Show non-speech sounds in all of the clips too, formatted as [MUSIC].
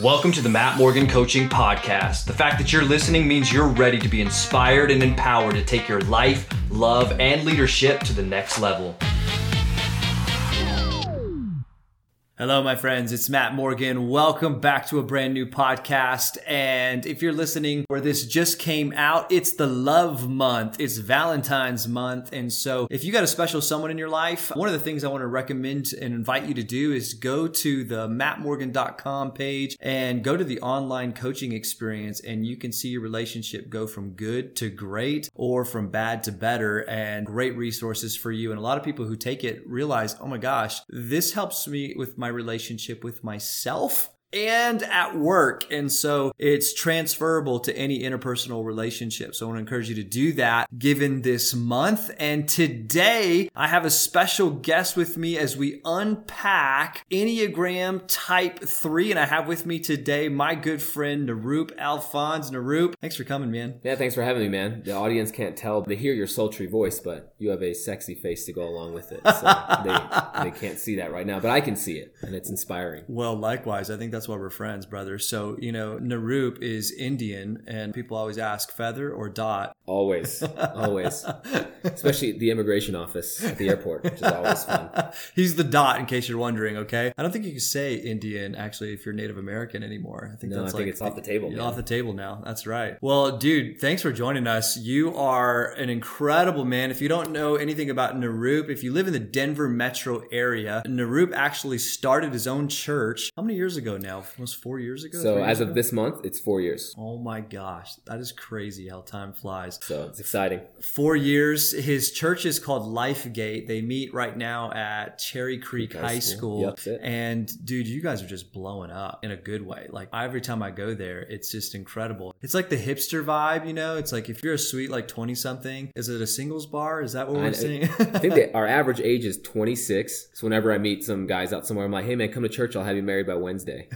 Welcome to the Matt Morgan Coaching Podcast. The fact that you're listening means you're ready to be inspired and empowered to take your life, love, and leadership to the next level. Hello, my friends. It's Matt Morgan. Welcome back to a brand new podcast. And if you're listening where this just came out, it's the love month. It's Valentine's month. And so if you got a special someone in your life, one of the things I want to recommend and invite you to do is go to the mattmorgan.com page and go to the online coaching experience and you can see your relationship go from good to great or from bad to better and great resources for you. And a lot of people who take it realize, oh my gosh, this helps me with my my relationship with myself and at work. And so it's transferable to any interpersonal relationship. So I want to encourage you to do that given this month. And today I have a special guest with me as we unpack Enneagram Type 3. And I have with me today my good friend Nirup Alphonse. Nirup, thanks for coming, man. Yeah, thanks for having me, man. The audience can't tell. They hear your sultry voice, but you have a sexy face to go along with it. So they, they can't see that right now, but I can see it and it's inspiring. Well, likewise. I think that's that's why we're friends, brother. So, you know, Nirup is Indian, and people always ask feather or dot. Always, always. [LAUGHS] Especially the immigration office at the airport, which is always fun. [LAUGHS] He's the dot, in case you're wondering, okay? I don't think you can say Indian, actually, if you're Native American anymore. I think no, that's I think like, it's off the table. Man. Off the table now. That's right. Well, dude, thanks for joining us. You are an incredible man. If you don't know anything about Nirup, if you live in the Denver metro area, Nirup actually started his own church. How many years ago now? Now? Almost four years ago. So as of this month, it's four years. Oh my gosh, that is crazy how time flies. So it's exciting. Four years. His church is called Lifegate. They meet right now at Cherry Creek, Creek High, School. School. Yep, and dude, you guys are just blowing up in a good way. Like every time I go there, it's just incredible. It's like the hipster vibe, you know. It's like if you're a sweet like twenty something, is it a singles bar? Is that what we're saying? I think [LAUGHS] that our average age is twenty six. So whenever I meet some guys out somewhere, I'm like, hey man, come to church. I'll have you married by Wednesday.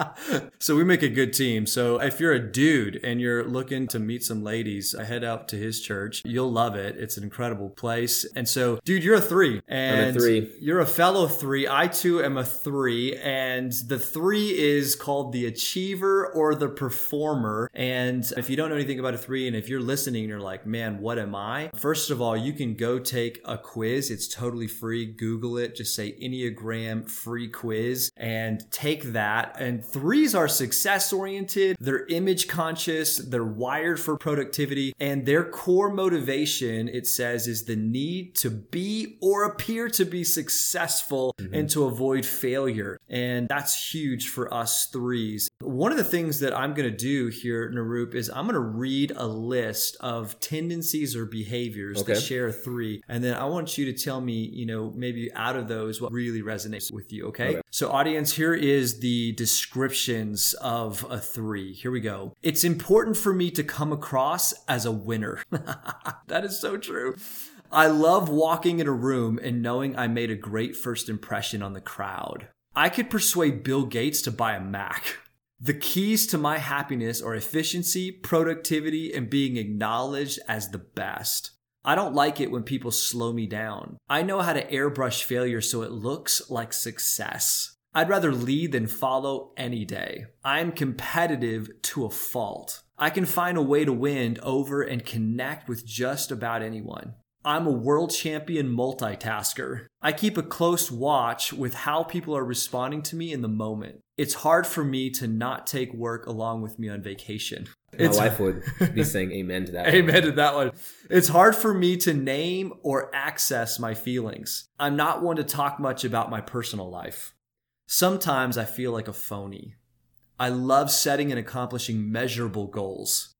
[LAUGHS] so we make a good team. So if you're a dude and you're looking to meet some ladies, head out to his church. You'll love it. It's an incredible place. And so, dude, you're a three. And I'm a three. You're a fellow three. I too am a three. And the three is called the achiever or the performer. And if you don't know anything about a three, and if you're listening, you're like, man, what am I? First of all, you can go take a quiz. It's totally free. Google it. Just say Enneagram free quiz and take that. And threes are success oriented, they're image conscious, they're wired for productivity, and their core motivation, it says, is the need to be or appear to be successful mm-hmm. and to avoid failure. And that's huge for us threes. One of the things that I'm going to do here, Nirup, is I'm going to read a list of tendencies or behaviors okay. that share three. And then I want you to tell me, you know, maybe out of those, what really resonates with you. Okay. okay. So, audience, here is the descriptions of a three. Here we go. It's important for me to come across as a winner. [LAUGHS] that is so true. I love walking in a room and knowing I made a great first impression on the crowd. I could persuade Bill Gates to buy a Mac. The keys to my happiness are efficiency, productivity, and being acknowledged as the best. I don't like it when people slow me down. I know how to airbrush failure so it looks like success. I'd rather lead than follow any day. I'm competitive to a fault. I can find a way to win over and connect with just about anyone. I'm a world champion multitasker. I keep a close watch with how people are responding to me in the moment. It's hard for me to not take work along with me on vacation. My it's, wife would [LAUGHS] be saying amen to that. amen one. to that one. It's hard for me to name or access my feelings. I'm not one to talk much about my personal life. Sometimes I feel like a phony. I love setting and accomplishing measurable goals.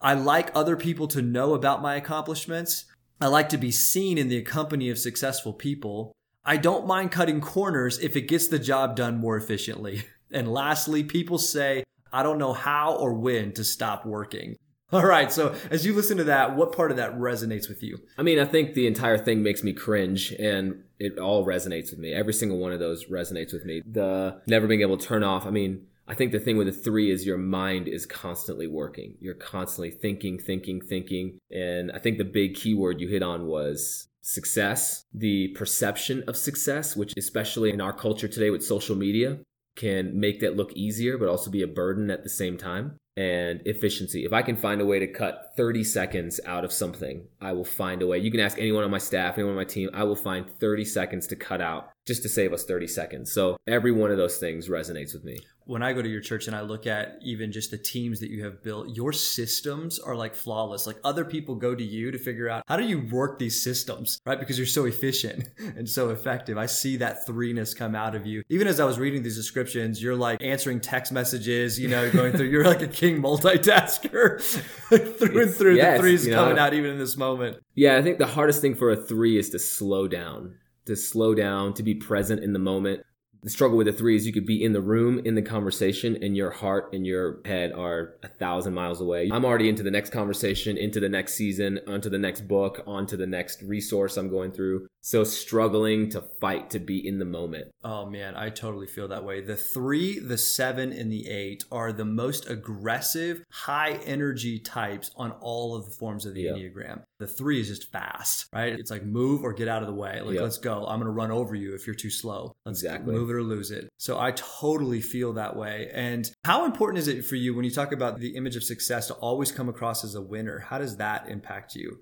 I like other people to know about my accomplishments. I like to be seen in the company of successful people. I don't mind cutting corners if it gets the job done more efficiently. [LAUGHS] And lastly, people say I don't know how or when to stop working. [LAUGHS] All right. So as you listen to that, what part of that resonates with you? I mean, I think the entire thing makes me cringe and it all resonates with me. Every single one of those resonates with me. The never being able to turn off. I mean, I think the thing with the three is your mind is constantly working. You're constantly thinking, thinking, thinking. And I think the big keyword you hit on was success, the perception of success, which especially in our culture today with social media, can make that look easier, but also be a burden at the same time. And efficiency. If I can find a way to cut 30 seconds out of something, I will find a way. You can ask anyone on my staff, anyone on my team, I will find 30 seconds to cut out just to save us 30 seconds. So every one of those things resonates with me when I go to your church and I look at even just the teams that you have built, your systems are like flawless. Like other people go to you to figure out how do you work these systems, right? Because you're so efficient [LAUGHS] and so effective. I see that threeness come out of you. Even as I was reading these descriptions, you're like answering text messages, you know, going through, [LAUGHS] you're like a king multitasker [LAUGHS] through and through. Yes, the threes coming know, out even in this moment. Yeah, I think the hardest thing for a three is to slow down, to slow down, to be present in the moment the struggle with the three is you could be in the room in the conversation and your heart and your head are a thousand miles away. I'm already into the next conversation into the next season onto the next book onto the next resource i'm going through. So struggling to fight to be in the moment. Oh man i totally feel that way. The three the seven and the eight are the most aggressive high energy types on all of the forms of the yeah. enneagram the three is just fast right it's like move or get out of the way like let's go i'm gonna run over you if you're too slow let's exactly. move it or lose it. So I totally feel that way. And how important is it for you when you talk about the image of success to always come across as a winner? How does that impact you?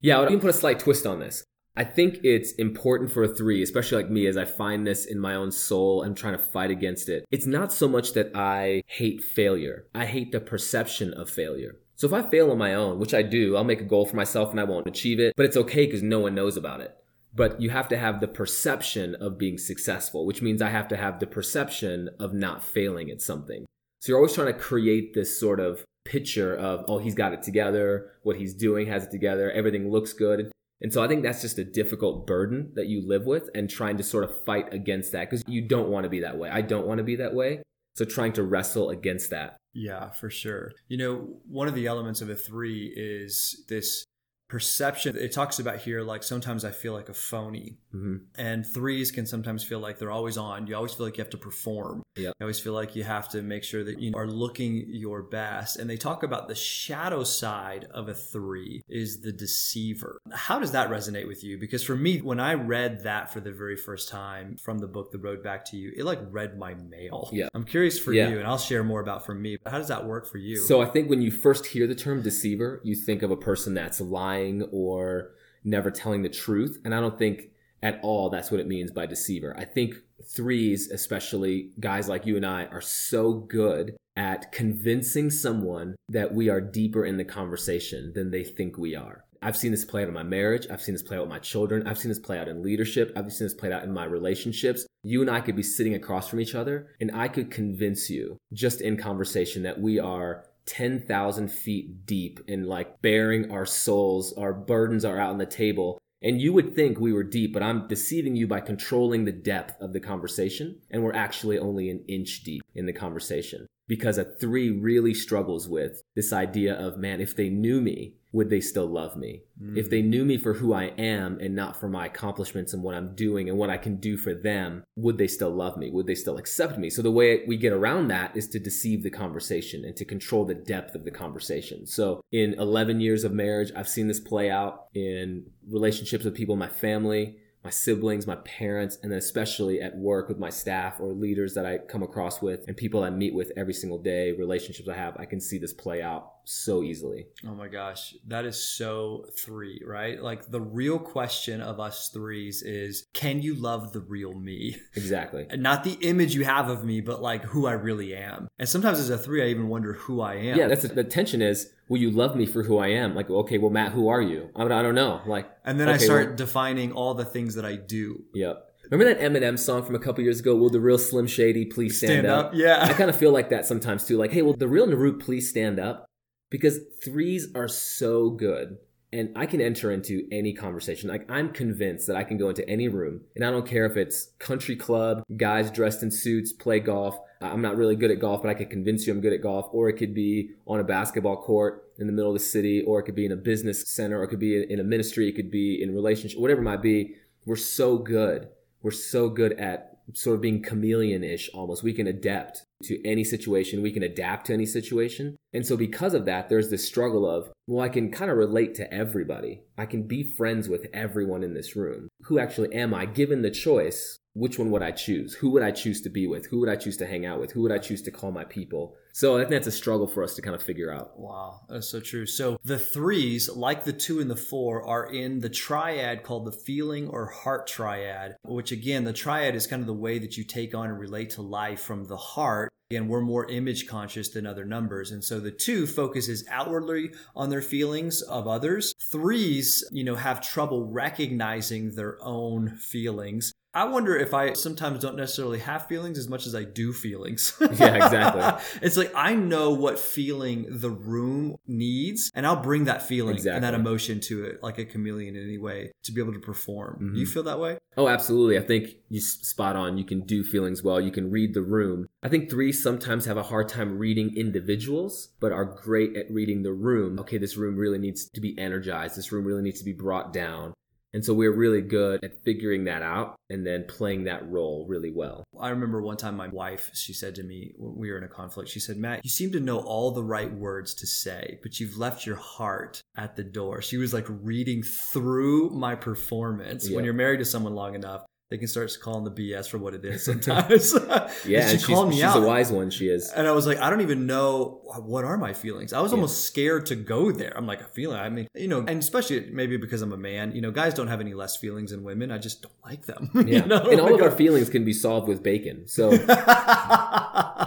Yeah, I can put a slight twist on this. I think it's important for a three, especially like me, as I find this in my own soul and trying to fight against it. It's not so much that I hate failure, I hate the perception of failure. So if I fail on my own, which I do, I'll make a goal for myself and I won't achieve it, but it's okay because no one knows about it but you have to have the perception of being successful, which means I have to have the perception of not failing at something. So you're always trying to create this sort of picture of, oh, he's got it together, what he's doing has it together, everything looks good. And so I think that's just a difficult burden that you live with and trying to sort of fight against that because you don't want to be that way. I don't want to be that way. So trying to wrestle against that. Yeah, for sure. You know, one of the elements of a three is this perception it talks about here like sometimes i feel like a phony. Mm-hmm. and threes can sometimes feel like they're always on. You always feel like you have to perform. Yep. you always feel like you have to make sure that you are looking your best. And they talk about the shadow side of a three is the deceiver. How does that resonate with you? Because for me when i read that for the very first time from the book the road back to you it like read my mail. Yeah. I'm curious for yeah. you and i'll share more about for me but how does that work for you? So i think when you first hear the term deceiver you think of a person that's lying lying or never telling the truth. And I don't think at all that's what it means by deceiver. I think threes, especially guys like you and I, are so good at convincing someone that we are deeper in the conversation than they think we are. I've seen this play out in my marriage. I've seen this play out with my children. I've seen this play out in leadership. I've seen this play out in my relationships. You and I could be sitting across from each other, and I could convince you just in conversation that we are 10,000 feet deep and like baring our souls, our burdens are out on the table. And you would think we were deep, but I'm deceiving you by controlling the depth of the conversation. And we're actually only an inch deep in the conversation because a three really struggles with this idea of, man, if they knew me, would they still love me? Mm. If they knew me for who I am and not for my accomplishments and what I'm doing and what I can do for them, would they still love me? Would they still accept me? So the way we get around that is to deceive the conversation and to control the depth of the conversation. So in 11 years of marriage, I've seen this play out in relationships with people in my family my siblings, my parents, and then especially at work with my staff or leaders that I come across with and people I meet with every single day, relationships I have, I can see this play out so easily. Oh my gosh, that is so three, right? Like the real question of us threes is can you love the real me? Exactly. [LAUGHS] Not the image you have of me, but like who I really am. And sometimes as a three, I even wonder who I am. Yeah, that's the tension is will you love me for who I am? Like, okay, well, Matt, who are you? I, I don't know. Like, and then okay, I start well, defining all the things that I do. Yep. Remember that Eminem song from a couple years ago? Will the real Slim Shady please stand, stand up? up? Yeah. I kind of feel like that sometimes too. Like, hey, will the real Nirup please stand up? Because threes are so good. And I can enter into any conversation. Like I'm convinced that I can go into any room, and I don't care if it's country club, guys dressed in suits, play golf. I'm not really good at golf, but I could convince you I'm good at golf. Or it could be on a basketball court in the middle of the city, or it could be in a business center, or it could be in a ministry, it could be in relationship, whatever it might be. We're so good. We're so good at sort of being chameleon-ish almost. We can adapt to any situation. We can adapt to any situation. And so because of that, there's this struggle of, well, I can kind of relate to everybody. I can be friends with everyone in this room. Who actually am I? Given the choice, which one would I choose? Who would I choose to be with? Who would I choose to hang out with? Who would I choose to call my people? So I think that's a struggle for us to kind of figure out. Wow, that's so true. So the threes, like the two and the four, are in the triad called the feeling or heart triad, which again, the triad is kind of the way that you take on and relate to life from the heart. Again, we're more image conscious than other numbers. And so the two focuses outwardly on their feelings of others. Threes, you know, have trouble recognizing their own feelings. I wonder if I sometimes don't necessarily have feelings as much as I do feelings. [LAUGHS] Yeah, exactly. [LAUGHS] it's like I know what feeling the room needs, and I'll bring that feeling and that emotion to it like a chameleon in any way to be able to perform. Do you mm-hmm. feel that way? Oh, absolutely. I think you spot on. You can do feelings well. You can read the room. I think threes sometimes have a hard time reading individuals, but are great at reading the room. Okay, this room really needs to be energized. This room really needs to be brought down. And so we're really good at figuring that out and then playing that role really well. I remember one time my wife, she said to me when we were in a conflict, she said, Matt, you seem to know all the right words to say, but you've left your heart at the door. She was like reading through my performance. Yeah. When you're married to someone long enough, they can start calling the BS for what it is [LAUGHS] sometimes. [LAUGHS] Yeah, And she she's, called me she's out. a wise one. She is. And I was like, I don't even know what are my feelings. I was Yeah. almost scared to go there. I'm like, a feeling. I mean, you know, and especially maybe because I'm a man, you know, guys don't have any less feelings than women. I just don't like them. [LAUGHS] Yeah. you know? and all of our feelings can be solved with bacon. So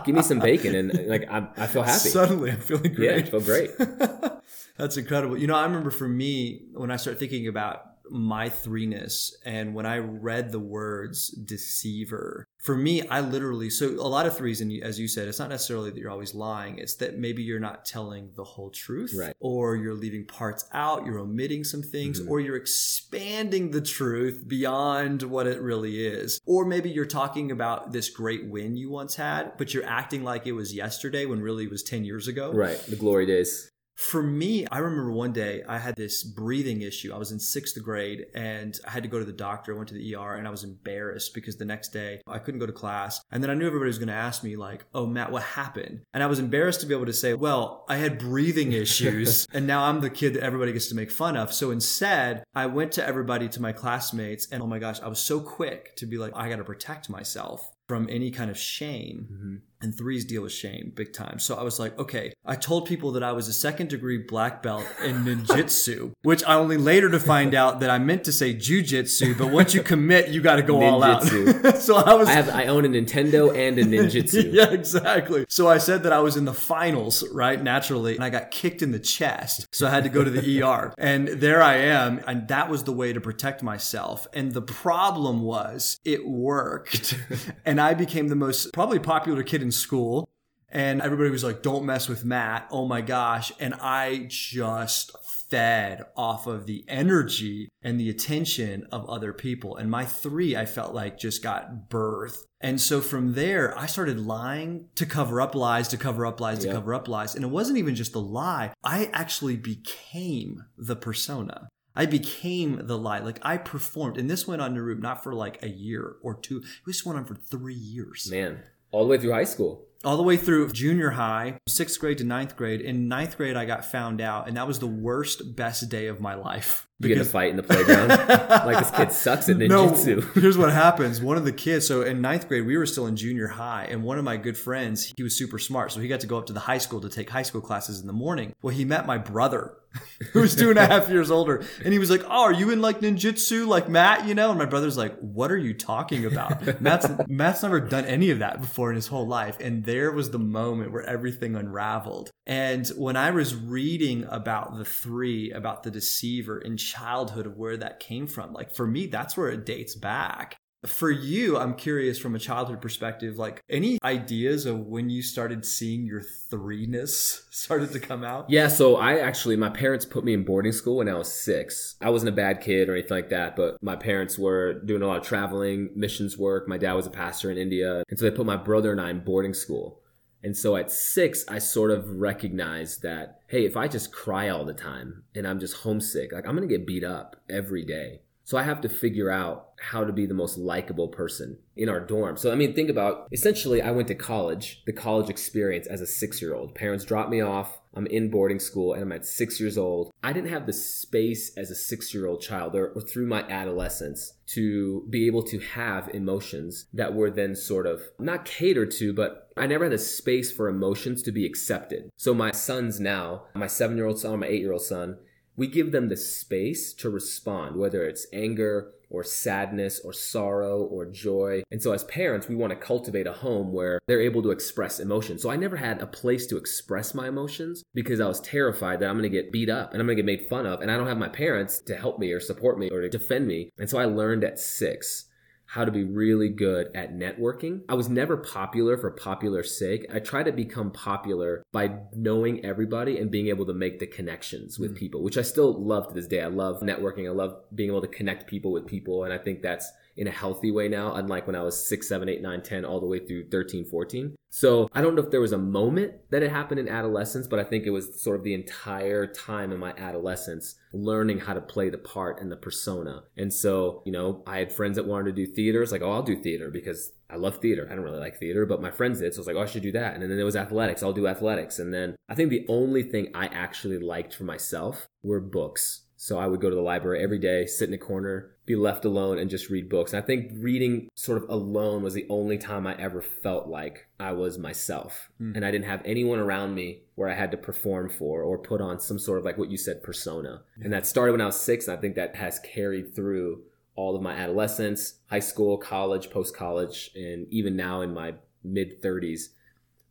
give me some bacon and like I, I feel happy. Suddenly, I'm feeling great. Yeah, I feel great. That's incredible. You know, I remember for me when I started thinking about my threeness and when I read the words deceiver, for me, I literally, so a lot of threes, and as you said, it's not necessarily that you're always lying. It's that maybe you're not telling the whole truth Right. or you're leaving parts out, you're omitting some things, Mhm. or you're expanding the truth beyond what it really is. Or maybe you're talking about this great win you once had, but you're acting like it was yesterday when really it was 10 years ago. Right. The glory days. For me, I remember one day I had this breathing issue. I was in sixth grade and I had to go to the doctor. I went to the ER and I was embarrassed because the next day I couldn't go to class. And then I knew everybody was going to ask me, like, oh, Matt, what happened? And I was embarrassed to be able to say, well, I had breathing issues [LAUGHS] and now I'm the kid that everybody gets to make fun of. So instead, I went to everybody, to my classmates, and oh my gosh, I was so quick to be like, I got to protect myself from any kind of shame Mm-hmm. And threes deal with shame big time. So I was like, okay, I told people that I was a second degree black belt in [LAUGHS] ninjutsu, which I only later to find out that I meant to say jujitsu, but once you commit, you got to go all out. [LAUGHS] So I was. I have I own a Nintendo and a ninjutsu. [LAUGHS] yeah, exactly. So I said that I was in the finals, right? Naturally. And I got kicked in the chest. So I had to go to the ER. And there I am. And that was the way to protect myself. And the problem was it worked. and I became the most probably popular kid in school. And everybody was like, don't mess with Matt. Oh my gosh. And I just fed off of the energy and the attention of other people. And my three, I felt like just got birthed. And so from there, I started lying to cover up lies, to cover up lies, to Yeah. cover up lies. And it wasn't even just the lie. I actually became the persona. I became the lie. Like I performed. And this went on to root not for like a year or two. This went on for three years Man, all the way through high school. all the way through junior high, sixth grade to ninth grade. In ninth grade, I got found out, and that was the worst, best day of my life. You get to fight in the playground. like this kid sucks at [LAUGHS] ninjutsu. No, [LAUGHS] here's what happens. One of the kids, so in ninth grade, we were still in junior high, and one of my good friends, he was super smart. So he got to go up to the high school to take high school classes in the morning. Well, he met my brother, [LAUGHS] who was two and a half years older. And he was like, Oh, are you in like ninjutsu like Matt, you know? And my brother's like, What are you talking about? Matt's Matt's never done any of that before in his whole life. And there was the moment where everything unraveled. And when I was reading about the three, about the deceiver in childhood of where that came from, like for me, that's where it dates back. For you, I'm curious from a childhood perspective, like any ideas of when you started seeing your threeness [LAUGHS] started to come out? Yeah, so I actually, my parents put me in boarding school when I was six. I wasn't a bad kid or anything like that, but my parents were doing a lot of traveling, missions work. My dad was a pastor in India. And so they put my brother and I in boarding school. And so at six, I sort of recognized that, hey, if I just cry all the time and I'm just homesick, like I'm to get beat up every day. So I have to figure out how to be the most likable person in our dorm. So, I mean, think about essentially, I went to college, the college experience as a six year old. Parents dropped me off. I'm in boarding school and I'm at six years old. I didn't have the space as a six year old child or, or, through my adolescence to be able to have emotions that were then sort of not catered to, but I never had the space for emotions to be accepted. So my sons now, my seven year old son, my eight year old son, we give them the space to respond, whether it's anger or sadness or sorrow or joy. And so as parents, we want to cultivate a home where they're able to express emotion. So I never had a place to express my emotions because I was terrified that I'm going to get beat up and I'm going to get made fun of. And I don't have my parents to help me or support me or to defend me. And so I learned at six how to be really good at networking. I was never popular for popular sake. I tried to become popular by knowing everybody and being able to make the connections with mm. people, which I still love to this day. I love networking. I love being able to connect people with people. And I think that's in a healthy way now, unlike when I was 6, 7, 8, 9, 10, all the way through 13, 14. So I don't know if there was a moment that it happened in adolescence, but I think it was sort of the entire time in my adolescence learning how to play the part and the persona. And so, you know, I had friends that wanted to do theater. It's like, oh, I'll do theater because I love theater. I don't really like theater, but my friends did. So I was like, oh, I should do that. And then it was athletics. I'll do athletics. And then I think the only thing I actually liked for myself were books. So I would go to the library every day, sit in a corner, be left alone, and just read books. And I think reading sort of alone was the only time I ever felt like I was myself. Mm. And I didn't have anyone around me where I had to perform for or put on some sort of like what you said persona. Yeah. And that started when I was six. And I think that has carried through all of my adolescence, high school, college, post college, and even now in my mid 30s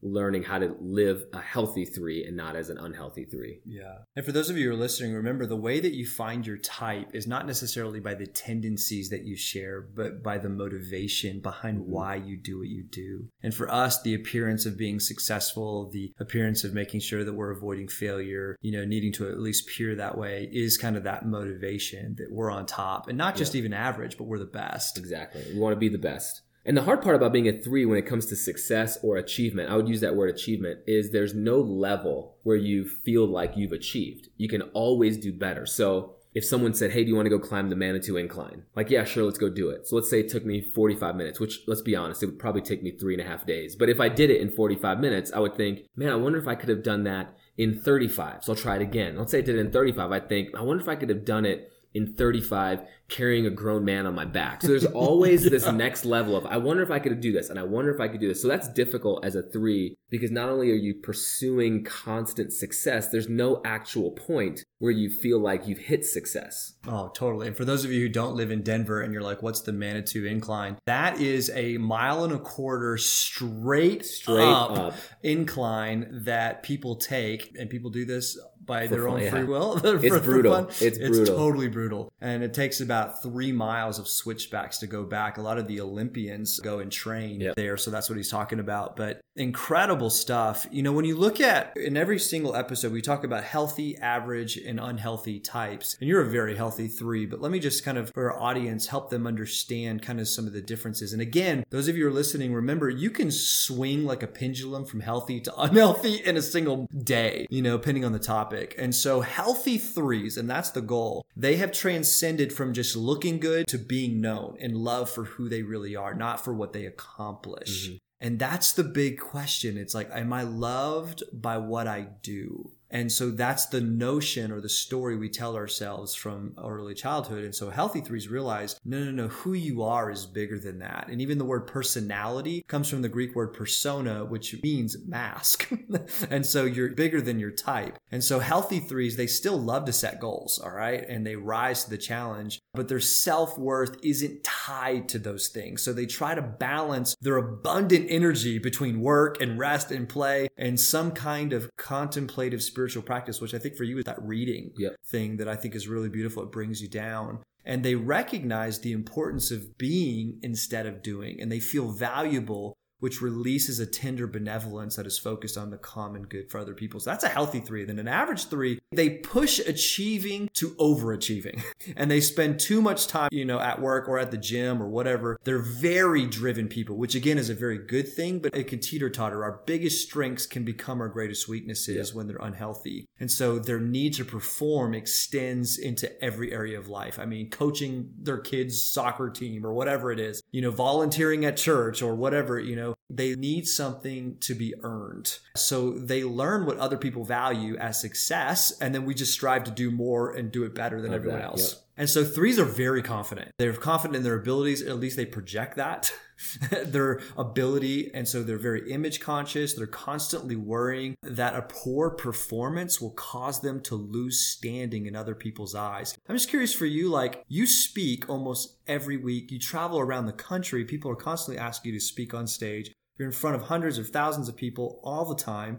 learning how to live a healthy three and not as an unhealthy three. Yeah. And for those of you who are listening, remember the way that you find your type is not necessarily by the tendencies that you share, but by the motivation behind mm-hmm. why you do what you do. And for us, the appearance of being successful, the appearance of making sure that we're avoiding failure, you know, needing to at least peer that way is kind of that motivation that we're on top and not just yeah. even average, but we're the best. Exactly. We want to be the best. And the hard part about being a three when it comes to success or achievement, I would use that word achievement, is there's no level where you feel like you've achieved. You can always do better. So if someone said, Hey, do you want to go climb the Manitou incline? Like, yeah, sure, let's go do it. So let's say it took me 45 minutes, which let's be honest, it would probably take me three and a half days. But if I did it in 45 minutes, I would think, man, I wonder if I could have done that in 35. So I'll try it again. Let's say I did it in 35. I think, I wonder if I could have done it in 35 carrying a grown man on my back. So there's always yeah. this [LAUGHS] next level of I wonder if I could do this and I wonder if I could do this. So that's difficult as a 3 because not only are you pursuing constant success, there's no actual point where you feel like you've hit success. Oh, totally. And for those of you who don't live in Denver and you're like what's the Manitou incline? That is a mile and a quarter straight straight up, up. incline that people take and people do this by for their fun, own yeah. free will. it's for, brutal. For it's brutal. It's totally brutal. And it takes about three miles of switchbacks to go back. A lot of the Olympians go and train yep. there. So that's what he's talking about. But incredible stuff. You know, when you look at in every single episode, we talk about healthy, average, and unhealthy types. And you're a very healthy three. But let me just kind of, for our audience, help them understand kind of some of the differences. And again, those of you who are listening, remember you can swing like a pendulum from healthy to [LAUGHS] unhealthy in a single day, you know, depending on the topic And so healthy threes, and that's the goal, they have transcended from just looking good to being known and love for who they really are, not for what they accomplish. Mm-hmm. And that's the big question. It's like, am I loved by what I do? And so that's the notion or the story we tell ourselves from early childhood. And so healthy threes realize, no, no, no, who you are is bigger than that. And even the word personality comes from the Greek word persona, which means mask. [LAUGHS] and so you're bigger than your type. And so healthy threes, they still love to set goals, all right? And they rise to the challenge, but their self worth isn't tied to those things. So they try to balance their abundant energy between work and rest and play and some kind of contemplative spiritual spiritual practice, which I think for you is that reading yep. thing that I think is really beautiful. It brings you down. And they recognize the importance of being instead of doing, and they feel valuable which releases a tender benevolence that is focused on the common good for other people. So that's a healthy three. Then an average three, they push achieving to overachieving [LAUGHS] and they spend too much time, you know, at work or at the gym or whatever. They're very driven people, which again is a very good thing, but it can teeter totter. Our biggest strengths can become our greatest weaknesses yeah. when they're unhealthy. And so their need to perform extends into every area of life. I mean, coaching their kids' soccer team or whatever it is, you know, volunteering at church or whatever, you know, they need something to be earned. So they learn what other people value as success, and then we just strive to do more and do it better than everyone that. else. Yep. And so threes are very confident. They're confident in their abilities, at least they project that. [LAUGHS] their ability. And so they're very image conscious. They're constantly worrying that a poor performance will cause them to lose standing in other people's eyes. I'm just curious for you, like you speak almost every week, you travel around the country, people are constantly asking you to speak on stage. You're in front of hundreds or thousands of people all the time.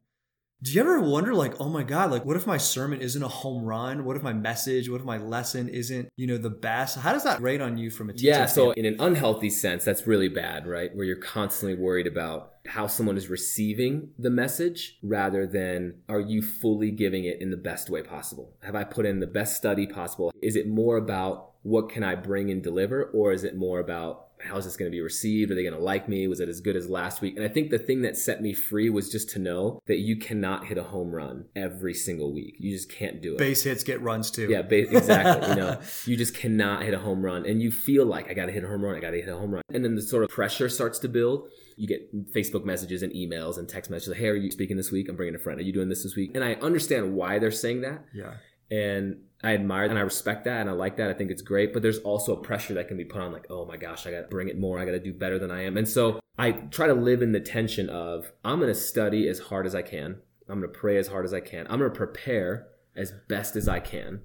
Do you ever wonder, like, oh my God, like, what if my sermon isn't a home run? What if my message, what if my lesson isn't, you know, the best? How does that rate on you from a teacher? Yeah, so in an unhealthy sense, that's really bad, right? Where you're constantly worried about how someone is receiving the message rather than are you fully giving it in the best way possible? Have I put in the best study possible? Is it more about what can I bring and deliver, or is it more about how is this going to be received? Are they going to like me? Was it as good as last week? And I think the thing that set me free was just to know that you cannot hit a home run every single week. You just can't do it. Base hits get runs too. Yeah, exactly. you know, [LAUGHS] you just cannot hit a home run, and you feel like I got to hit a home run. I got to hit a home run, and then the sort of pressure starts to build. You get Facebook messages and emails and text messages. Hey, are you speaking this week? I'm bringing a friend. Are you doing this this week? And I understand why they're saying that. Yeah. And I admire and I respect that and I like that. I think it's great. But there's also a pressure that can be put on, like, oh my gosh, I got to bring it more. I got to do better than I am. And so I try to live in the tension of I'm going to study as hard as I can. I'm going to pray as hard as I can. I'm going to prepare as best as I can.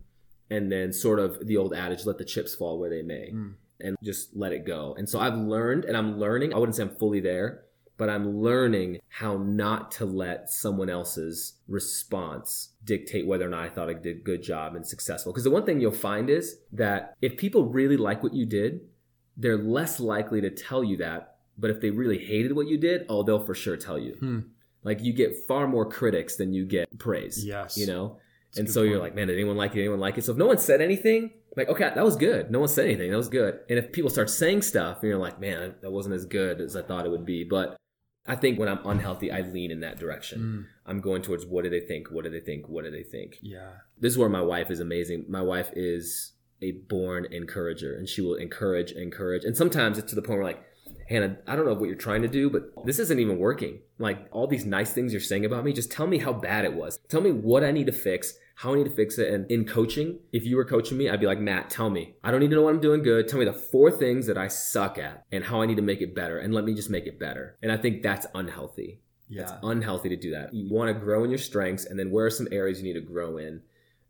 And then, sort of the old adage, let the chips fall where they may. Mm. And just let it go. And so I've learned, and I'm learning. I wouldn't say I'm fully there, but I'm learning how not to let someone else's response dictate whether or not I thought I did a good job and successful. Because the one thing you'll find is that if people really like what you did, they're less likely to tell you that. But if they really hated what you did, oh, they'll for sure tell you. Hmm. Like you get far more critics than you get praise. Yes. You know? That's and so point. you're like, man, did anyone like it? Did anyone like it? So if no one said anything, like, okay, that was good. No one said anything. That was good. And if people start saying stuff and you're like, man, that wasn't as good as I thought it would be. But I think when I'm unhealthy, I lean in that direction. Mm. I'm going towards what do they think? What do they think? What do they think? Yeah. This is where my wife is amazing. My wife is a born encourager and she will encourage, encourage. And sometimes it's to the point where like, Hannah, I don't know what you're trying to do, but this isn't even working. Like all these nice things you're saying about me, just tell me how bad it was. Tell me what I need to fix how I need to fix it. And in coaching, if you were coaching me, I'd be like, Matt, tell me. I don't need to know what I'm doing good. Tell me the four things that I suck at and how I need to make it better. And let me just make it better. And I think that's unhealthy. Yeah. It's unhealthy to do that. You want to grow in your strengths and then where are some areas you need to grow in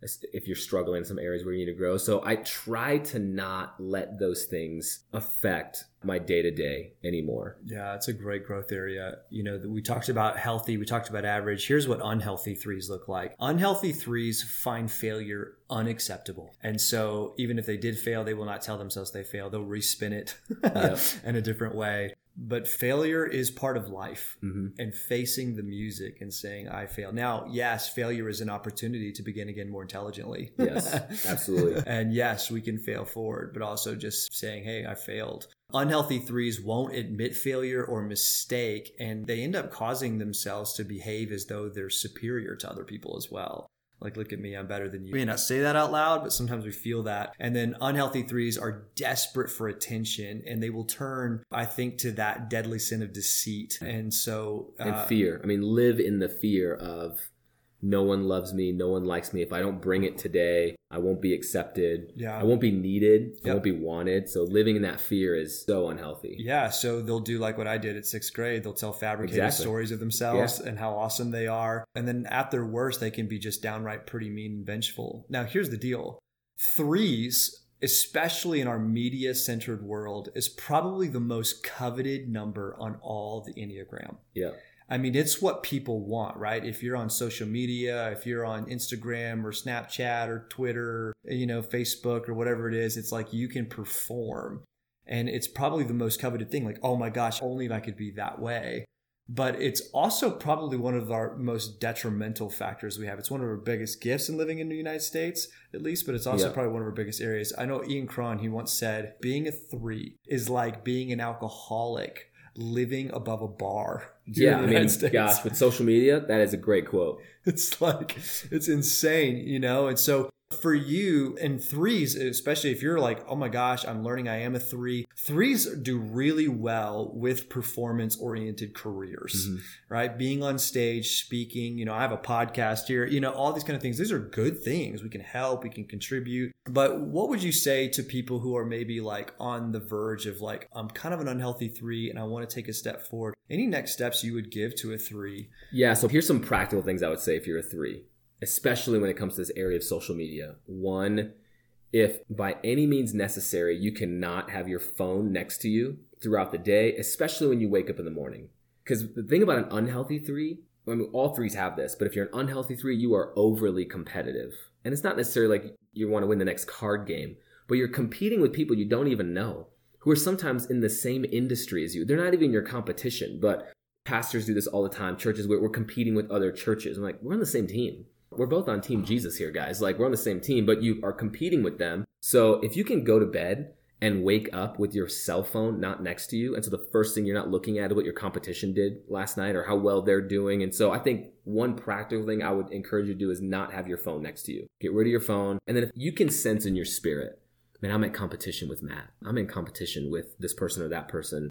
if you're struggling in some areas where you need to grow. So I try to not let those things affect my day to day anymore. Yeah, it's a great growth area. You know, we talked about healthy, we talked about average. Here's what unhealthy threes look like. Unhealthy threes find failure unacceptable. And so even if they did fail, they will not tell themselves they failed. They'll respin it yep. [LAUGHS] in a different way but failure is part of life mm-hmm. and facing the music and saying i fail now yes failure is an opportunity to begin again more intelligently. Yes [LAUGHS] absolutely. And yes we can fail forward but also just saying hey i failed. Unhealthy threes won't admit failure or mistake and they end up causing themselves to behave as though they're superior to other people as well like, look at me, I'm better than you. We may not say that out loud, but sometimes we feel that. And then unhealthy threes are desperate for attention and they will turn, I think, to that deadly sin of deceit. And so, uh, and fear. I mean, live in the fear of no one loves me, no one likes me. If I don't bring it today, I won't be accepted. Yeah. I won't be needed. Yep. I won't be wanted. So living in that fear is so unhealthy. Yeah. So they'll do like what I did at sixth grade. They'll tell fabricated exactly. stories of themselves yeah. and how awesome they are. And then at their worst, they can be just downright pretty mean and vengeful. Now, here's the deal threes especially in our media centered world, is probably the most coveted number on all the Enneagram. Yeah. I mean, it's what people want, right? If you're on social media, if you're on Instagram or Snapchat or Twitter, you know, Facebook or whatever it is, it's like you can perform. And it's probably the most coveted thing. Like, oh my gosh, only if I could be that way. But it's also probably one of our most detrimental factors we have. It's one of our biggest gifts in living in the United States, at least, but it's also Yeah. probably one of our biggest areas. I know Ian Cron, he once said, being a three is like being an alcoholic living above a bar. Yeah, I mean, States. gosh, with social media, that is a great quote. [LAUGHS] It's like it's insane, you know? And so for you and threes, especially if you're like, oh my gosh, I'm learning I am a three, threes do really well with performance oriented careers, Mhm. right? Being on stage, speaking, you know, I have a podcast here, you know, all these kind of things. These are good things. We can help, we can contribute. But what would you say to people who are maybe like on the verge of like, I'm kind of an unhealthy three and I want to take a step forward? Any next steps you would give to a three? Yeah, so here's some practical things I would say if you're a three, especially when it comes to this area of social media. One, if by any means necessary, you cannot have your phone next to you throughout the day, especially when you wake up in the morning. Because the thing about an unhealthy three, I mean, all threes have this, but if you're an unhealthy three, you are overly competitive. And it's not necessarily like you want to win the next card game, but you're competing with people you don't even know who are sometimes in the same industry as you. They're not even your competition, but pastors do this all the time. Churches, we're, we're competing with other churches. I'm like, we're on the same team. We're both on Team Jesus here, guys. Like, we're on the same team, but you are competing with them. So if you can go to bed and wake up with your cell phone not next to you, and so the first thing you're not looking at is what your competition did last night or how well they're doing. And so I think one practical thing I would encourage you to do is not have your phone next to you. Get rid of your phone. And then if you can sense in your spirit, man, I'm in competition with Matt. I'm in competition with this person or that person.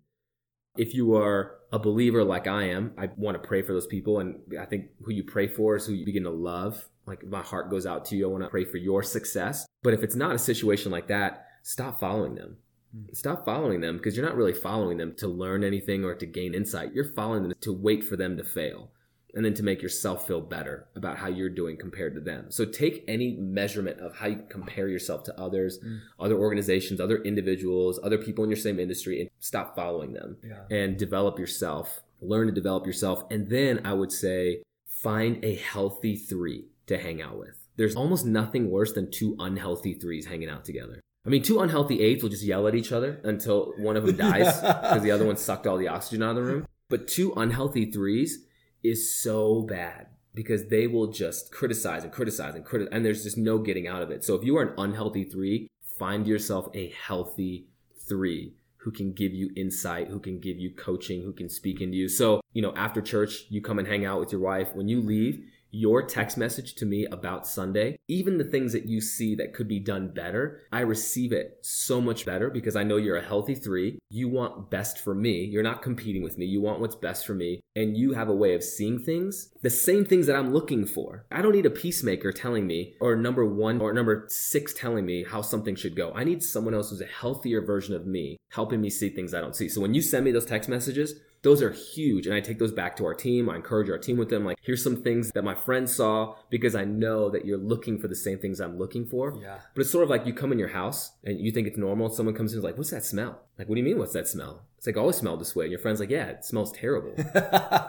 If you are a believer like I am, I want to pray for those people. And I think who you pray for is who you begin to love. Like my heart goes out to you. I want to pray for your success. But if it's not a situation like that, stop following them. Hmm. Stop following them because you're not really following them to learn anything or to gain insight. You're following them to wait for them to fail and then to make yourself feel better about how you're doing compared to them. So take any measurement of how you compare yourself to others, Mm. other organizations, other individuals, other people in your same industry, and stop following them Yeah. and develop yourself. Learn to develop yourself. And then I would say find a healthy three to hang out with. There's almost nothing worse than two unhealthy threes hanging out together. I mean, two unhealthy eights will just yell at each other until one of them dies [LAUGHS] because the other one sucked all the oxygen out of the room. But two unhealthy threes is so bad because they will just criticize and criticize and criticize, and there's just no getting out of it. So if you are an unhealthy three, find yourself a healthy three who can give you insight, who can give you coaching, who can speak into you. So, you know, after church, you come and hang out with your wife. When you leave, your text message to me about Sunday, even the things that you see that could be done better, I receive it so much better because I know you're a healthy three. You want best for me. You're not competing with me. You want what's best for me. And you have a way of seeing things, the same things that I'm looking for. I don't need a peacemaker telling me, or number one or number six telling me how something should go. I need someone else who's a healthier version of me helping me see things I don't see. So when you send me those text messages, those are huge. And I take those back to our team. I encourage our team with them. Like, here's some things that my friend saw because I know that you're looking for the same things I'm looking for. Yeah. But it's sort of like you come in your house and you think it's normal. Someone comes in and is like, what's that smell? Like, what do you mean, what's that smell? It's like, oh, I always smell this way. And your friend's like, yeah, it smells terrible. [LAUGHS]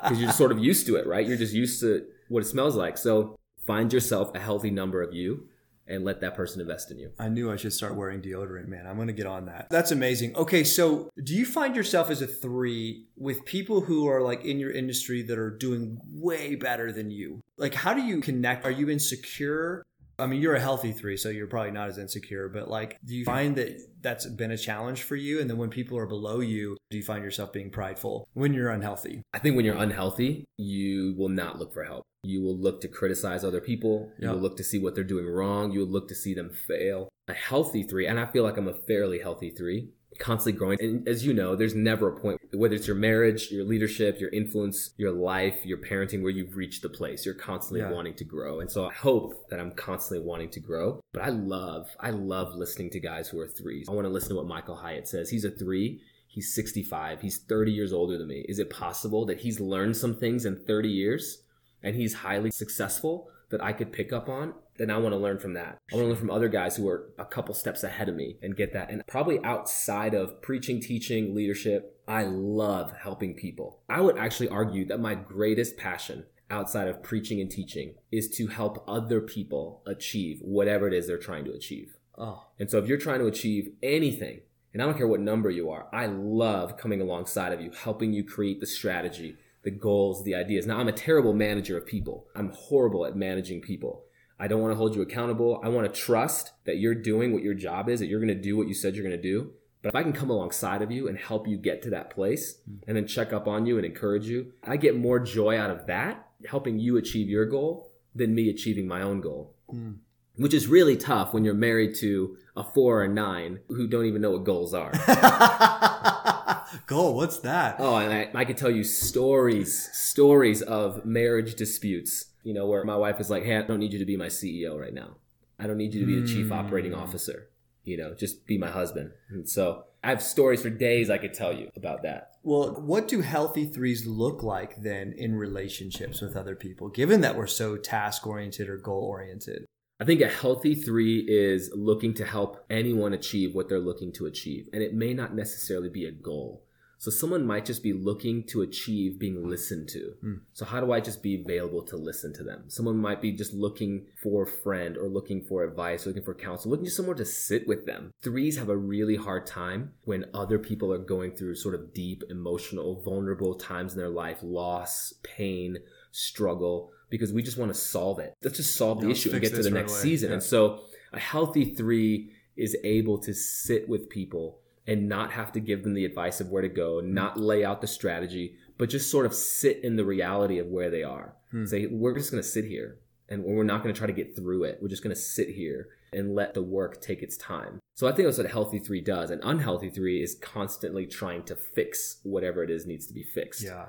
Because you're just sort of used to it, right? You're just used to what it smells like. So find yourself a healthy number of you and let that person invest in you. I knew I should start wearing deodorant, man. I'm going to get on that. That's amazing. Okay, so do you find yourself as a three with people who are like in your industry that are doing way better than you? Like, how do you connect? Are you insecure? I mean, you're a healthy three, so you're probably not as insecure, but like, do you find that that's been a challenge for you? And then when people are below you, do you find yourself being prideful when you're unhealthy? I think when you're unhealthy, you will not look for help. You will look to criticize other people. Yeah. You will look to see what they're doing wrong. You will look to see them fail. A healthy three, and I feel like I'm a fairly healthy three, constantly growing. And as you know, there's never a point, whether it's your marriage, your leadership, your influence, your life, your parenting, where you've reached the place. You're constantly Yeah. wanting to grow. And so I hope that I'm constantly wanting to grow. But I love, I love listening to guys who are threes. I want to listen to what Michael Hyatt says. He's a three. He's 65. He's 30 years older than me. Is it possible that he's learned some things in 30 years and he's highly successful that I could pick up on? Then I want to learn from that. I want to learn from other guys who are a couple steps ahead of me and get that. And probably outside of preaching, teaching, leadership, I love helping people. I would actually argue that my greatest passion outside of preaching and teaching is to help other people achieve whatever it is they're trying to achieve. Oh, And so if you're trying to achieve anything And I don't care what number you are. I love coming alongside of you, helping you create the strategy, the goals, the ideas. Now, I'm a terrible manager of people. I'm horrible at managing people. I don't want to hold you accountable. I want to trust that you're doing what your job is, that you're going to do what you said you're going to do. But if I can come alongside of you and help you get to that place and then check up on you and encourage you, I get more joy out of that, helping you achieve your goal, than me achieving my own goal. Mm. Which is really tough when you're married to a four or a nine who don't even know what goals are. [LAUGHS] [LAUGHS] Goal, what's that? Oh, and I, I could tell you stories, stories of marriage disputes, you know, where my wife is like, hey, I don't need you to be my CEO right now. I don't need you to be the chief operating Hmm. officer. You know, just be my husband. And so I have stories for days I could tell you about that. Well, what do healthy threes look like then in relationships with other people, given that we're so task oriented or goal oriented? I think a healthy three is looking to help anyone achieve what they're looking to achieve. And it may not necessarily be a goal. So someone might just be looking to achieve being listened to. Mm. So how do I just be available to listen to them? Someone might be just looking for a friend or looking for advice, or looking for counsel, looking for somewhere to sit with them. Threes have a really hard time when other people are going through sort of deep, emotional, vulnerable times in their life, loss, pain, struggle, because we just want to solve it. Let's just solve the Yeah, issue and get to the this right next season. Yeah. And so a healthy three is able to sit with people and not have to give them the advice of where to go, Hmm. not lay out the strategy, but just sort of sit in the reality of where they are. Hmm. Say, we're just going to sit here and we're not going to try to get through it. We're just going to sit here and let the work take its time. So I think that's what a healthy three does. An unhealthy three is constantly trying to fix whatever it is needs to be fixed Yeah.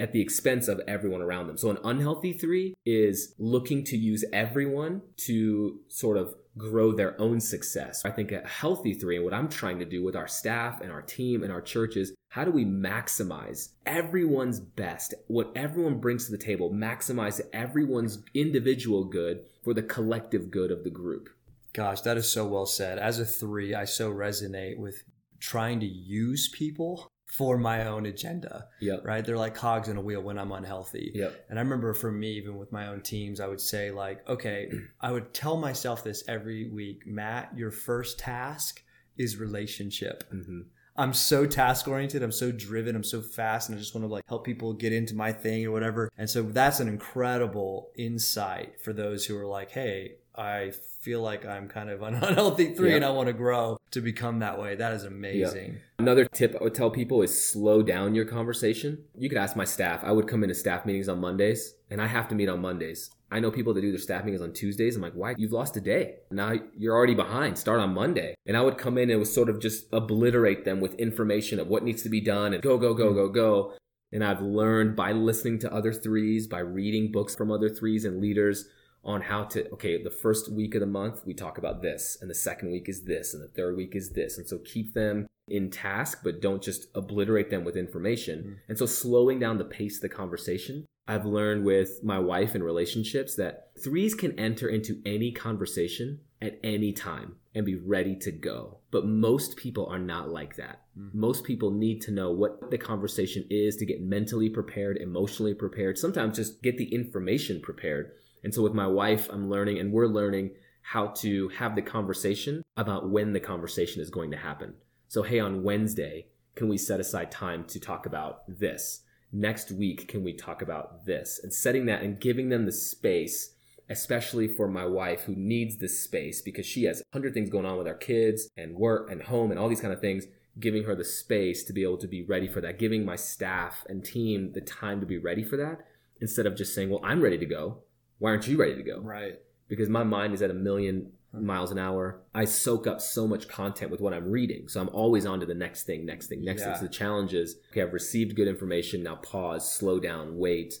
At the expense of everyone around them. So an unhealthy three is looking to use everyone to sort of grow their own success. I think a healthy three, and what I'm trying to do with our staff and our team and our churches, how do we maximize everyone's best, what everyone brings to the table, maximize everyone's individual good for the collective good of the group? Gosh, that is so well said. As a three, I so resonate with trying to use people for my own agenda, Yep. right? They're like cogs in a wheel when I'm unhealthy. Yep. And I remember for me, even with my own teams, I would say, like, okay, [CLEARS THROAT] I would tell myself this every week Matt, your first task is relationship. hmm I'm so task oriented. I'm so driven. I'm so fast, and I just want to like help people get into my thing or whatever. And so that's an incredible insight for those who are like, "Hey, I feel like I'm kind of an [LAUGHS] unhealthy three, Yeah. and I want to grow to become that way." That is amazing. Another tip I would tell people is slow down your conversation. You could ask my staff. I would come into staff meetings on Mondays, and I have to meet on Mondays. I know people that do their staff meetings on Tuesdays. I'm like, why? You've lost a day. Now you're already behind. Start on Monday. And I would come in and it was sort of just obliterate them with information of what needs to be done and go, go, go, go, go. And I've learned by listening to other threes, by reading books from other threes and leaders on how to, okay, the first week of the month, we talk about this, and the second week is this, and the third week is this. And so keep them in task, but don't just obliterate them with information. Mhm. And so slowing down the pace of the conversation. I've learned with my wife in relationships that threes can enter into any conversation at any time and be ready to go. But most people are not like that. Mhm. Most people need to know what the conversation is to get mentally prepared, emotionally prepared, sometimes just get the information prepared. And so with my wife, I'm learning and we're learning how to have the conversation about when the conversation is going to happen. So, hey, on Wednesday, can we set aside time to talk about this? Next week, can we talk about this? And setting that and giving them the space, especially for my wife who needs this space because she has a hundred things going on with our kids and work and home and all these kind of things, giving her the space to be able to be ready for that, giving my staff and team the time to be ready for that instead of just saying, well, I'm ready to go. Why aren't you ready to go? Right. because my mind is at a million hmm. miles an hour. I soak up so much content with what I'm reading. So I'm always on to the next thing, next thing, next thing. So the challenge is okay, I've received good information. Now pause, slow down, wait,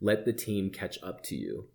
let the team catch up to you.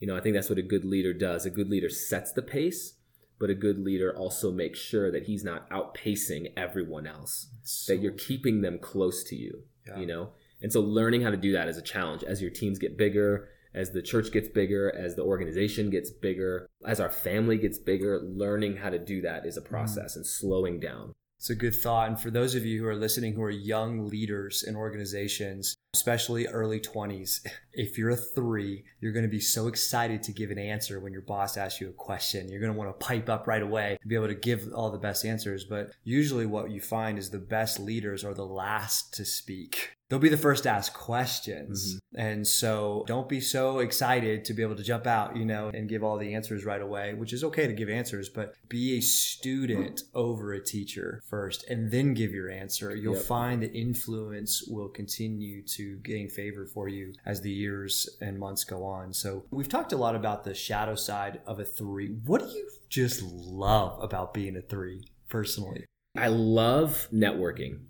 You know, I think that's what a good leader does. A good leader sets the pace, but a good leader also makes sure that he's not outpacing everyone else, that you're keeping them close to you Yeah. you know and so learning how to do that is a challenge as your teams get bigger as the church gets bigger as the organization gets bigger as our family gets bigger learning how to do that is a mm-hmm. process and slowing down It's a good thought. And for those of you who are listening who are young leaders in organizations, especially early 20s. [LAUGHS] If you're a three, you're going to be so excited to give an answer when your boss asks you a question. You're going to want to pipe up right away to be able to give all the best answers. But usually, what you find is the best leaders are the last to speak they'll be the first to ask questions. Mm-hmm. And so don't be so excited to be able to jump out, you know, and give all the answers right away, which is okay to give answers, but be a student over a teacher first and then give your answer. You'll yep. find that influence will continue to gain favor for you as the years and months go on. So we've talked a lot about the shadow side of a three. What do you just love about being a three personally? I love networking.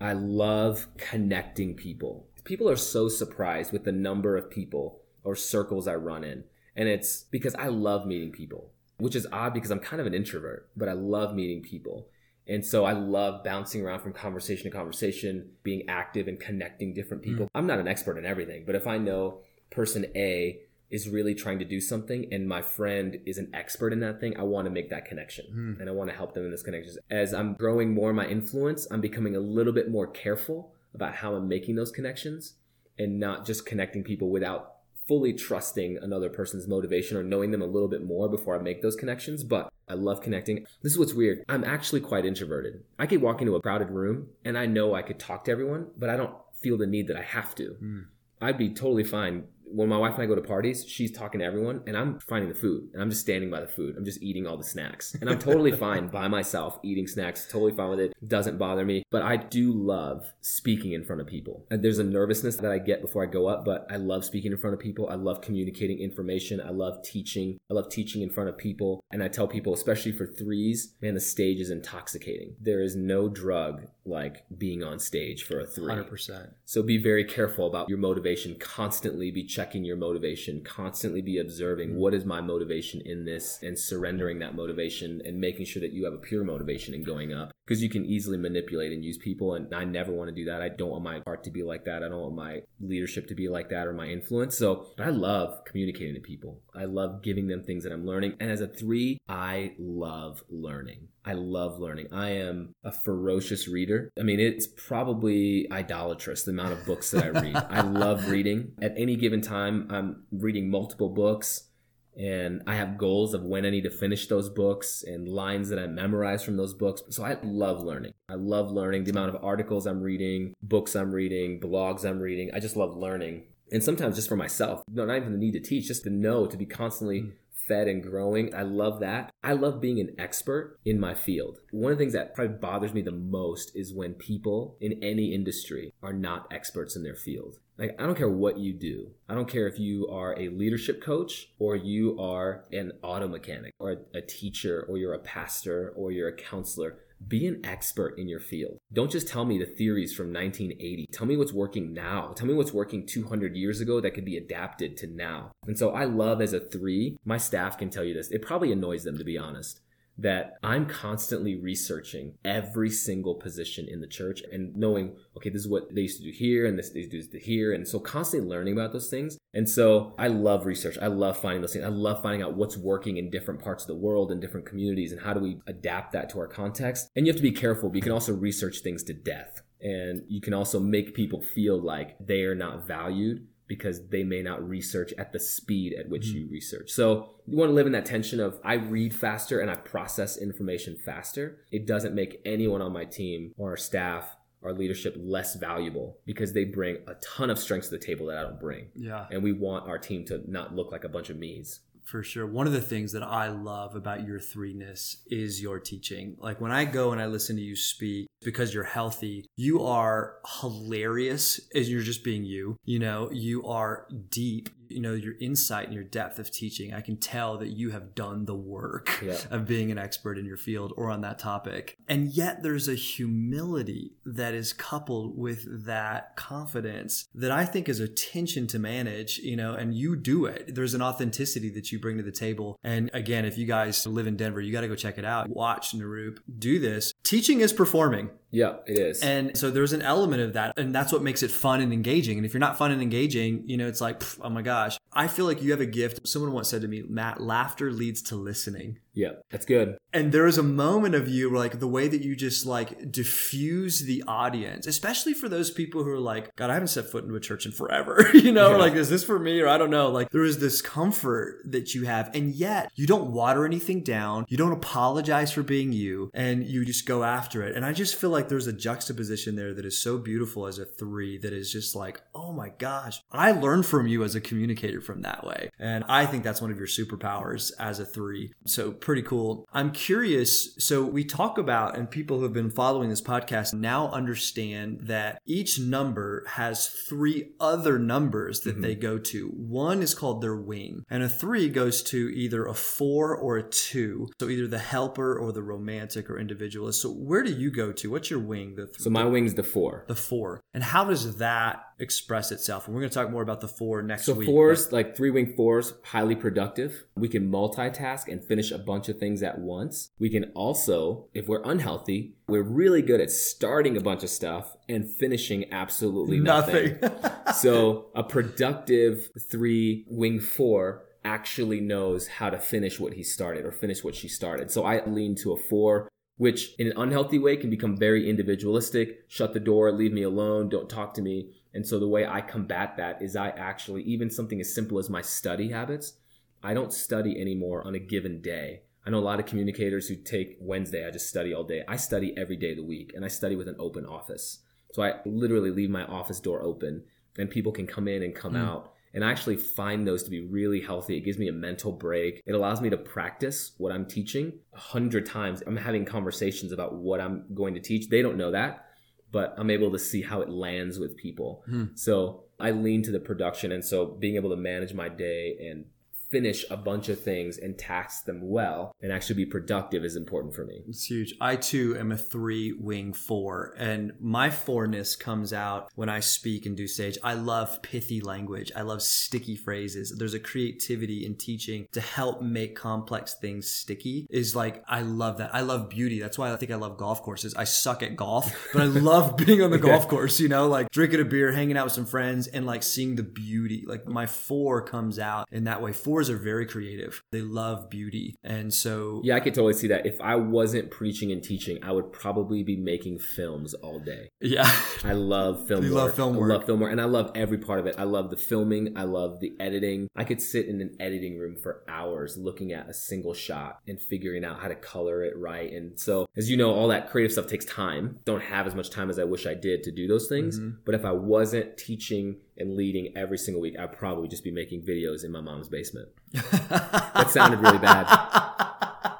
I love connecting people. People are so surprised with the number of people or circles I run in. And it's because I love meeting people, which is odd because I'm kind of an introvert, but I love meeting people. And so I love bouncing around from conversation to conversation, being active and connecting different people. Mm. I'm not an expert in everything, but if I know person A is really trying to do something and my friend is an expert in that thing, I want to make that connection mm. and I want to help them in this connection. As I'm growing more my influence, I'm becoming a little bit more careful about how I'm making those connections and not just connecting people without fully trusting another person's motivation or knowing them a little bit more before I make those connections. But I love connecting. This is what's weird. I'm actually quite introverted. I could walk into a crowded room and I know I could talk to everyone, but I don't feel the need that I have to. Mm. I'd be totally fine when my wife and I go to parties, she's talking to everyone and I'm finding the food and I'm just standing by the food. I'm just eating all the snacks. And I'm totally [LAUGHS] fine by myself eating snacks, totally fine with it. Doesn't bother me. But I do love speaking in front of people. And there's a nervousness that I get before I go up, but I love speaking in front of people. I love communicating information. I love teaching. I love teaching in front of people. And I tell people, especially for threes, man, the stage is intoxicating. There is no drug like being on stage for a three. 100%. So be very careful about your motivation. Constantly be checking your motivation. Constantly be observing mm-hmm. what is my motivation in this and surrendering that motivation and making sure that you have a pure motivation in going up because you can easily manipulate and use people. And I never want to do that. I don't want my art to be like that. I don't want my leadership to be like that or my influence. So, but I love communicating to people. I love giving them things that I'm learning. And as a three, I love learning. I love learning. I am a ferocious reader. I mean, it's probably idolatrous the amount of books that I read. [LAUGHS] I love reading. At any given time, I'm reading multiple books and I have goals of when I need to finish those books and lines that I memorize from those books. So I love learning. I love learning the amount of articles I'm reading, books I'm reading, blogs I'm reading. I just love learning. And sometimes just for myself, not even the need to teach, just to know, to be constantly mm. Fed and growing. I love that. I love being an expert in my field. One of the things that probably bothers me the most is when people in any industry are not experts in their field. Like, I don't care what you do. I don't care if you are a leadership coach or you are an auto mechanic or a, teacher or you're a pastor or you're a counselor. Be an expert in your field. Don't just tell me the theories from 1980. Tell me what's working now. Tell me what's working 200 years ago that could be adapted to now. And so I love as a three, my staff can tell you this. It probably annoys them to be honest that I'm constantly researching every single position in the church and knowing, okay, this is what they used to do here and this they used to do here. And so constantly learning about those things. And so I love research. I love finding those things. I love finding out what's working in different parts of the world and different communities and how do we adapt that to our context. And you have to be careful, but you can also research things to death. And you can also make people feel like they are not valued because they may not research at the speed at which mm-hmm. you research. So you want to live in that tension of I read faster and I process information faster. It doesn't make anyone on my team or our staff our leadership less valuable because they bring a ton of strengths to the table that I don't bring. Yeah. And we want our team to not look like a bunch of me's for sure. One of the things that I love about your threeness is your teaching. Like when I go and I listen to you speak, because you're healthy, you are hilarious as you're just being you. You know, you are deep you know your insight and your depth of teaching. I can tell that you have done the work yeah. of being an expert in your field or on that topic. And yet there's a humility that is coupled with that confidence that i think is a tension to manage you know and you do it. There's an authenticity that you bring to the table. And again if you guys live in denver you got to go check it out. Watch Nirup do this. Teaching is performing yeah, it is. And so there's an element of that. And that's what makes it fun and engaging. And if you're not fun and engaging, you know, it's like, oh my gosh. I feel like you have a gift. Someone once said to me, Matt, laughter leads to listening. Yeah, that's good. And there is a moment of you, like the way that you just like diffuse the audience, especially for those people who are like, God, I haven't set foot into a church in forever. [LAUGHS] you know, Yeah. like, is this for me? Or I don't know. Like, there is this comfort that you have. And yet, you don't water anything down. You don't apologize for being you. And you just go after it. And I just feel like there's a juxtaposition there that is so beautiful as a three that is just like, oh my gosh, I learned from you as a communicator from that way. And I think that's one of your superpowers as a three. So pretty cool. I'm curious. So we talk about, and people who have been following this podcast now understand that each number has three other numbers that they mm-hmm. go to. One is called their wing, and a three goes to either a four or a two. So either the helper or the romantic or individualist. So where do you go to? What's your wing? The So my wing's the four. the four. And how does that express itself? And we're going to talk more about the four next So week. fours, like three wing fours, highly productive. We can multitask and finish a bunch of things at once. We can also, if we're unhealthy, we're really good at starting a bunch of stuff and finishing absolutely nothing. nothing. [LAUGHS] so a productive three wing four actually knows how to finish what he started or finish what she started. So I lean to a four, which in an unhealthy way can become very individualistic. Shut the door, leave me alone, don't talk to me. And so the way I combat that is I actually, even something as simple as my study habits, I don't study anymore on a given day. I know a lot of communicators who take Wednesday, I just study all day. I study every day of the week and I study with an open office. So I literally leave my office door open and people can come in and come Mm. out. And I actually find those to be really healthy. It gives me a mental break. It allows me to practice what I'm teaching a hundred times. I'm having conversations about what I'm going to teach. They don't know that, but I'm able to see how it lands with people. Hmm. So I lean to the production. And so being able to manage my day and finish a bunch of things and task them well and actually be productive is important for me. It's huge. I too am a three wing four, and my fourness comes out when I speak and do stage. I love pithy language. I love sticky phrases. There's a creativity in teaching to help make complex things sticky. Is like I love that. I love beauty. That's why I think I love golf courses. I suck at golf, but I [LAUGHS] love being on the golf course. You know, like drinking a beer, hanging out with some friends, and like seeing the beauty. Like my four comes out in that way. Are very creative. They love beauty, and so Yeah, I could totally see that. If I wasn't preaching and teaching, I would probably be making films all day. yeah. [LAUGHS] I love film You work. love film I love film work, and I love every part of it. I love the filming. I love the editing. I could sit in an editing room for hours looking at a single shot and figuring out how to color it right. And so, as you know, all that creative stuff takes time. Don't have as much time as I wish I did to do those things. Mhm. But if I wasn't teaching and leading every single week, I'd probably just be making videos in my mom's basement. that sounded really bad. [LAUGHS]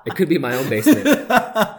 It could be my own basement.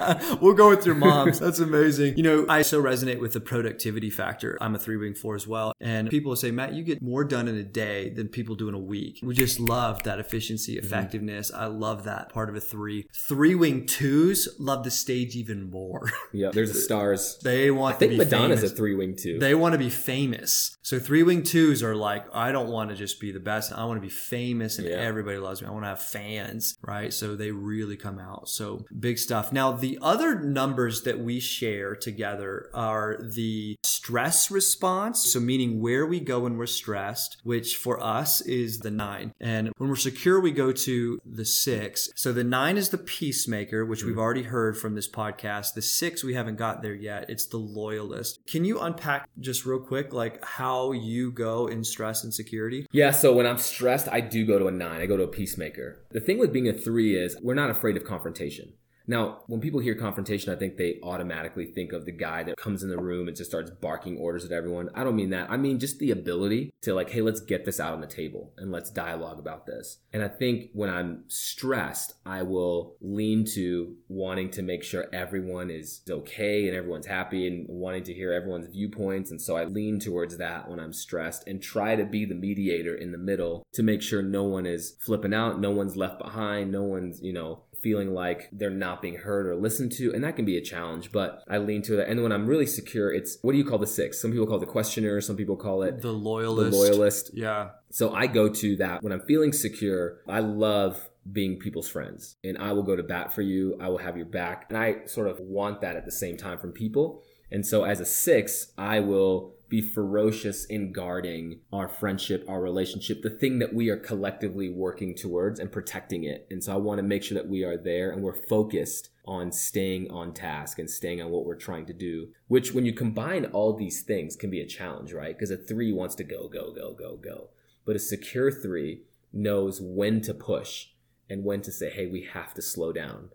[LAUGHS] we'll go with your mom's. That's amazing. You know, I so resonate with the productivity factor. I'm a three wing four as well. And people will say, Matt, you get more done in a day than people do in a week. We just love that efficiency, Mm-hmm. effectiveness. I love that part of a three. Three wing twos love the stage even more. [LAUGHS] Yeah, there's the stars. they want I think to be Madonna's famous. a three wing two. They want to be famous. So three wing twos are like, I don't want to just be the best. I want to be famous and Yeah. everybody loves me. I want to have fans, right? So they really come out. So big stuff. Now, the other numbers that we share together are the stress response. So meaning where we go when we're stressed, which for us is the nine. And when we're secure, we go to the six. So the nine is the peacemaker, which we've mm-hmm. already heard from this podcast. The six, we haven't got there yet. It's the loyalist. Can you unpack just real quick, like how you go in stress and security? Yeah, so when I'm stressed, I do go to a nine. I go to a peacemaker. The thing with being a three is we're not afraid of confrontation. Now, when people hear confrontation, I think they automatically think of the guy that comes in the room and just starts barking orders at everyone. I don't mean that. I mean just the ability to, like, hey, let's get this out on the table and let's dialogue about this. And I think when I'm stressed, I will lean to wanting to make sure everyone is okay and everyone's happy and wanting to hear everyone's viewpoints. And so I lean towards that when I'm stressed and try to be the mediator in the middle to make sure no one is flipping out, no one's left behind, no one's, you know, feeling like they're not being heard or listened to. And that can be a challenge, but I lean to that. And when I'm really secure, it's what do you call the six? Some people call it the questioner, some people call it The loyalist. the loyalist. loyalist. Yeah. So I go to that when I'm feeling secure. I love being people's friends and I will go to bat for you. I will have your back. And I sort of want that at the same time from people. And so as a six, I will be ferocious in guarding our friendship, our relationship, the thing that we are collectively working towards and protecting it. And so I want to make sure that we are there and we're focused on staying on task and staying on what we're trying to do, which when you combine all these things can be a challenge, right? Because a three wants to go, go, go, go, go. But a secure three knows when to push and when to say, hey, we have to slow down.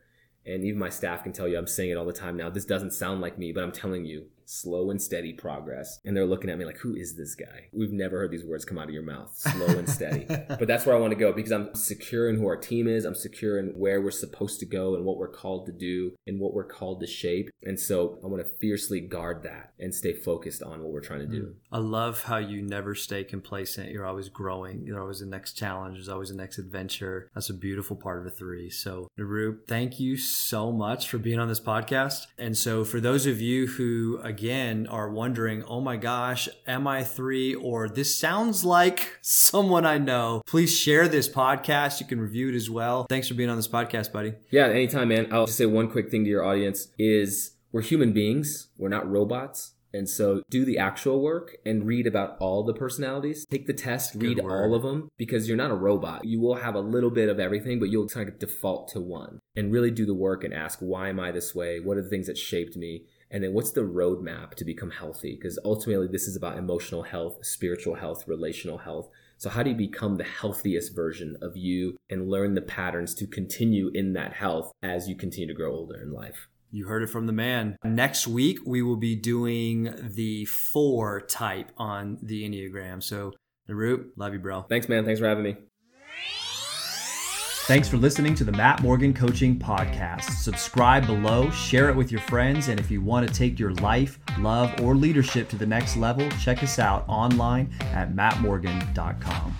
And even my staff can tell you, I'm saying it all the time now. This doesn't sound like me, but I'm telling you, slow and steady progress. And they're looking at me like, who is this guy? We've never heard these words come out of your mouth. Slow and steady. [LAUGHS] but that's where I want to go because I'm secure in who our team is. I'm secure in where we're supposed to go and what we're called to do and what we're called to shape. And so I want to fiercely guard that and stay focused on what we're trying to do. Mm. I love how you never stay complacent. You're always growing. You're always the next challenge. There's always the next adventure. That's a beautiful part of a three. So Nirup, thank you so much for being on this podcast. And so for those of you who, again, again are wondering, oh my gosh, am I three? Or this sounds like someone I know, please share this podcast. You can review it as well. Thanks for being on this podcast, buddy. Yeah, anytime, man. I'll just say one quick thing to your audience is we're human beings. We're not robots. And so do the actual work and read about all the personalities. Take the test, read all of them because you're not a robot. You will have a little bit of everything, but you'll kind of default to one and really do the work and ask, why am I this way? What are the things that shaped me? And then what's the roadmap to become healthy? Because ultimately, this is about emotional health, spiritual health, relational health. So, how do you become the healthiest version of you and learn the patterns to continue in that health as you continue to grow older in life? You heard it from the man. Next week, we will be doing the four type on the Enneagram. So, Nirup, love you, bro. Thanks, man. Thanks for having me. Thanks for listening to the Matt Morgan Coaching Podcast. Subscribe below, share it with your friends, and if you want to take your life, love, or leadership to the next level, check us out online at mattmorgan.com.